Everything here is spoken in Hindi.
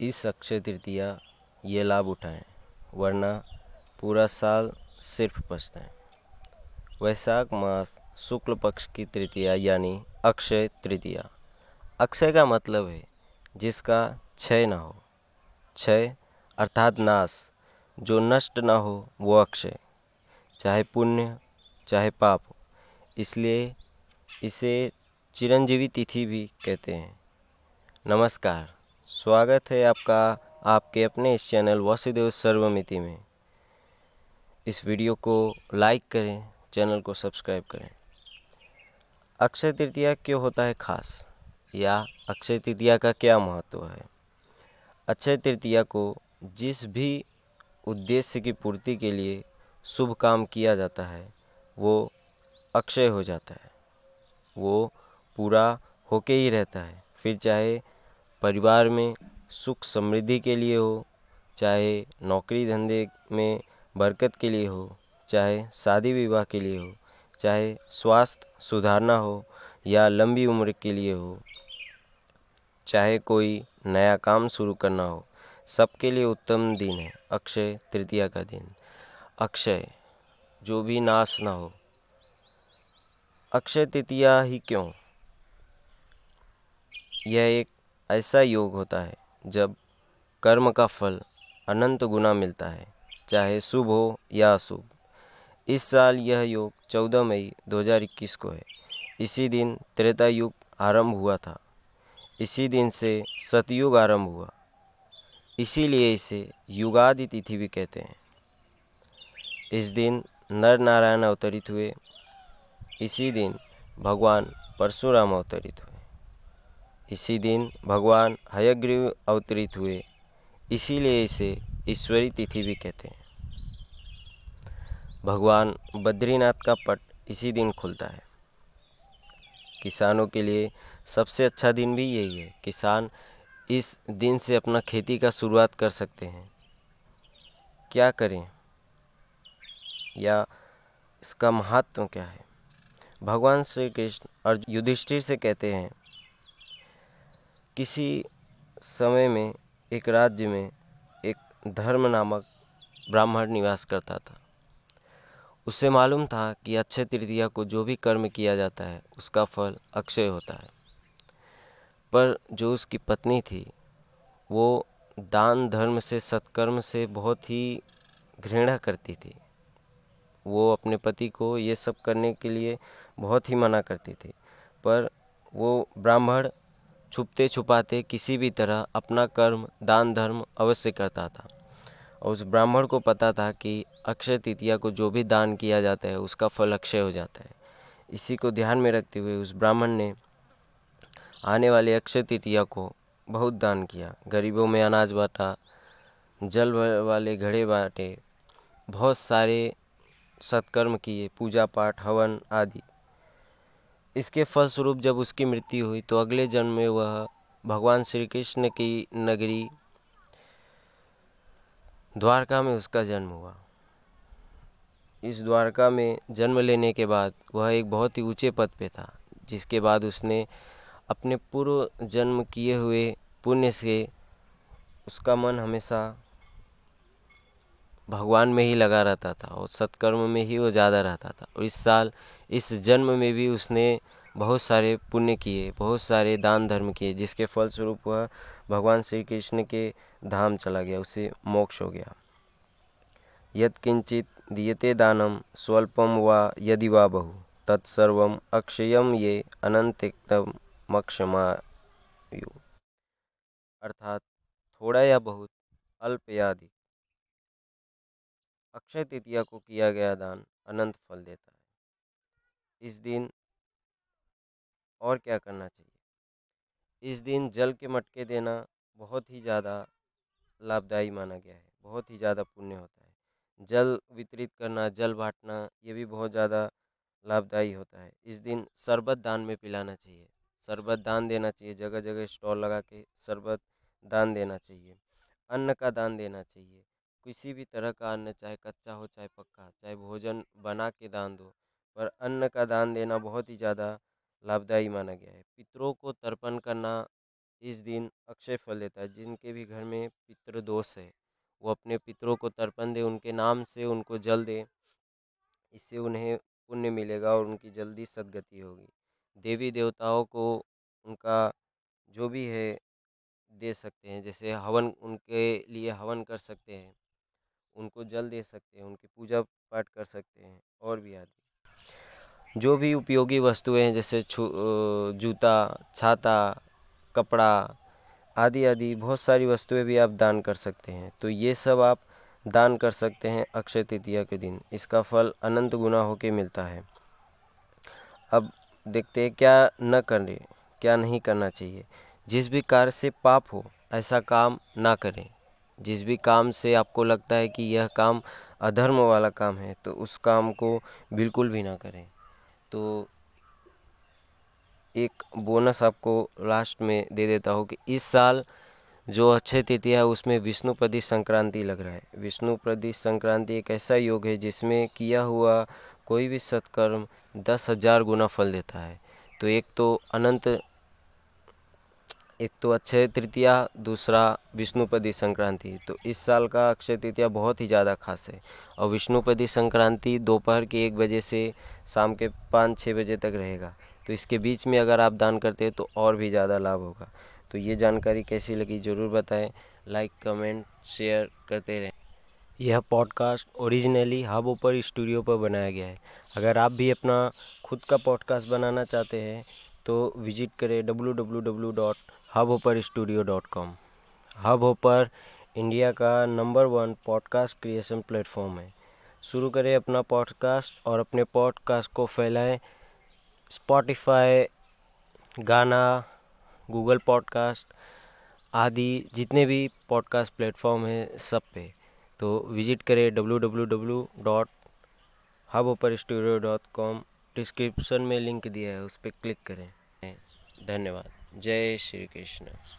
इस अक्षय तृतीया ये लाभ उठाएँ, वरना पूरा साल सिर्फ़ पछताएँ। वैशाख मास शुक्ल पक्ष की तृतीया यानी अक्षय तृतीया। अक्षय का मतलब है, जिसका क्षय ना हो। क्षय अर्थात नाश, जो नष्ट ना हो, वो अक्षय। चाहे पुण्य, चाहे पाप इसलिए इसे चिरंजीवी तिथि भी कहते हैं। नमस्कार। स्वागत है आपका, आपके अपने इस चैनल वासुदेव सर्वमिति में। इस वीडियो को लाइक करें, चैनल को सब्सक्राइब करें। अक्षय तृतीया क्यों होता है खास? या अक्षय तृतीया का क्या महत्व है? अक्षय तृतीया को जिस भी उद्देश्य की पूर्ति के लिए शुभ काम किया जाता है, वो अक्षय हो जाता है। वो पूरा होके ही रहता है। फिर चाहे परिवार में सुख समृद्धि के लिए हो, चाहे नौकरी धंधे में बरकत के लिए हो, चाहे शादी विवाह के लिए हो, चाहे स्वास्थ्य सुधारना हो या लंबी उम्र के लिए हो, चाहे कोई नया काम शुरू करना हो, सबके लिए उत्तम दिन है। अक्षय तृतीया का दिन। अक्षय, जो भी नाश ना हो। अक्षय तृतीया ही क्यों? यह एक ऐसा योग होता है, जब कर्म का फल अनंत गुना मिलता है, चाहे शुभ हो या अशुभ। इस साल यह योग 14 मई 2021 को है। इसी दिन त्रेता युग आरंभ हुआ था। इसी दिन से सतयुग आरंभ हुआ। इसीलिए इसे युगादि तिथि भी कहते हैं। इस दिन नर नारायण अवतरित हुए। इसी दिन भगवान परशुराम अवतरित हुए। इसी दिन भगवान हयग्रीव अवतरित हुए। इसीलिए इसे ईश्वरी तिथि भी कहते हैं। भगवान बद्रीनाथ का पट इसी दिन खुलता है। किसानों के लिए सबसे अच्छा दिन भी यही है। किसान इस दिन से अपना खेती का शुरुआत कर सकते हैं। क्या करें? या इसका महत्व क्या है? भगवान श्री कृष्ण और युधिष्ठिर से कहते हैं किसी समय में एक राज्य में एक धर्म नामक ब्राह्मण निवास करता था। उसे मालूम था कि अक्षय तृतीया को जो भी कर्म किया जाता है, उसका फल अक्षय होता है। पर जो उसकी पत्नी थी, वो दान धर्म से, सत्कर्म से बहुत ही घृणा करती थी। वो अपने पति को ये सब करने के लिए बहुत ही मना करती थी। पर वो ब्राह्मण छुपते छुपाते किसी भी तरह अपना कर्म, दान धर्म अवश्य करता था। और उस ब्राह्मण को पता था कि अक्षय तृतीया को जो भी दान किया जाता है, उसका फल अक्षय हो जाता है। इसी को ध्यान में रखते हुए उस ब्राह्मण ने आने वाले अक्षय तृतीया को बहुत दान किया। गरीबों में अनाज बांटा, जल वाले घड़े बांटे, बहुत सारे सत्कर्म किए, पूजा पाठ, हवन आदि। इसके फलस्वरूप जब उसकी मृत्यु हुई तो अगले जन्म में वह भगवान श्री कृष्ण की नगरी द्वारका में उसका जन्म हुआ। इस द्वारका में जन्म लेने के बाद वह एक बहुत ही ऊँचे पद पे था, जिसके बाद उसने अपने पूर्व जन्म किए हुए पुण्य से उसका मन हमेशा भगवान में ही लगा रहता था और सत्कर्म में ही वो ज़्यादा रहता था। और इस साल, इस जन्म में भी उसने बहुत सारे पुण्य किए, बहुत सारे दान धर्म किए, जिसके फलस्वरूप वह भगवान श्री कृष्ण के धाम चला गया, उसे मोक्ष हो गया। यद किंचित दियते दानम स्वल्पम व यदि वा बहु तत्सर्व अक्षयम ये अनंतम मक्षमायु। अर्थात थोड़ा या बहुत, अल्प या अधिक। अक्षय तृतीया को किया गया दान अनंत फल देता है। इस दिन और क्या करना चाहिए? इस दिन जल के मटके देना बहुत ही ज़्यादा लाभदायी माना गया है, बहुत ही ज़्यादा पुण्य होता है। जल वितरित करना, जल बांटना, ये भी बहुत ज़्यादा लाभदायी होता है। इस दिन शरबत दान में पिलाना चाहिए। शरबत दान देना चाहिए जगह जगह स्टॉल लगा के शरबत दान देना चाहिए। अन्न का दान देना चाहिए। किसी भी तरह का अन्न, चाहे कच्चा हो, चाहे पक्का, चाहे भोजन बना के दान दो, पर अन्न का दान देना बहुत ही ज़्यादा लाभदायी माना गया है। पितरों को तर्पण करना इस दिन अक्षय फल देता है। जिनके भी घर में पितृ दोष है, वो अपने पितरों को तर्पण दे, उनके नाम से उनको जल दे, इससे उन्हें पुण्य मिलेगा और उनकी जल्दी सदगति होगी। देवी देवताओं को उनका जो भी है, दे सकते हैं। जैसे हवन, उनके लिए हवन कर सकते हैं। उनको जल दे सकते हैं, उनकी पूजा पाठ कर सकते हैं, और भी आदि। जो भी उपयोगी वस्तुएँ हैं, जैसे जूता, छाता, कपड़ा आदि आदि, बहुत सारी वस्तुएँ भी आप दान कर सकते हैं। तो ये सब आप दान कर सकते हैं अक्षय तृतीया के दिन। इसका फल अनंत गुना होके मिलता है। अब देखते हैं क्या न करें क्या नहीं करना चाहिए। जिस भी कार्य से पाप हो, ऐसा काम ना करें। जिस भी काम से आपको लगता है कि यह काम अधर्म वाला काम है तो उस काम को बिल्कुल भी ना करें। तो एक बोनस आपको लास्ट में दे देता हूँ कि इस साल जो अक्षय तृतीया है, उसमें विष्णुपदी संक्रांति लग रहा है। विष्णुपदी संक्रांति एक ऐसा योग है, जिसमें किया हुआ कोई भी सत्कर्म दस हज़ार गुना फल देता है। तो एक तो अनंत एक तो अक्षय तृतीया, दूसरा विष्णुपदी संक्रांति। तो इस साल का अक्षय तृतीया बहुत ही ज़्यादा खास है। और विष्णुपदी संक्रांति दोपहर के एक बजे से शाम के पाँच छः बजे तक रहेगा। तो इसके बीच में अगर आप दान करते हैं तो और भी ज़्यादा लाभ होगा। तो ये जानकारी कैसी लगी ज़रूर बताएँ। लाइक, कमेंट, शेयर करते रहें। यह podcast originally Hubhopper studio पर बनाया गया है। अगर आप भी अपना खुद का पॉडकास्ट बनाना चाहते हैं तो विज़िट करें W W W dot Hubhopper studio dot com Hubhopper India का number one podcast creation platform है। शुरू करें अपना पॉडकास्ट और अपने पॉडकास्ट को फैलाएँ स्पॉटिफाई गाना गूगल पॉडकास्ट आदि जितने भी पॉडकास्ट प्लेटफॉर्म हैं सब पे। तो विज़िट करें W W W dot Hubhopper studio dot com description में लिंक दिया है, उस पर क्लिक करें। धन्यवाद। जय श्री कृष्ण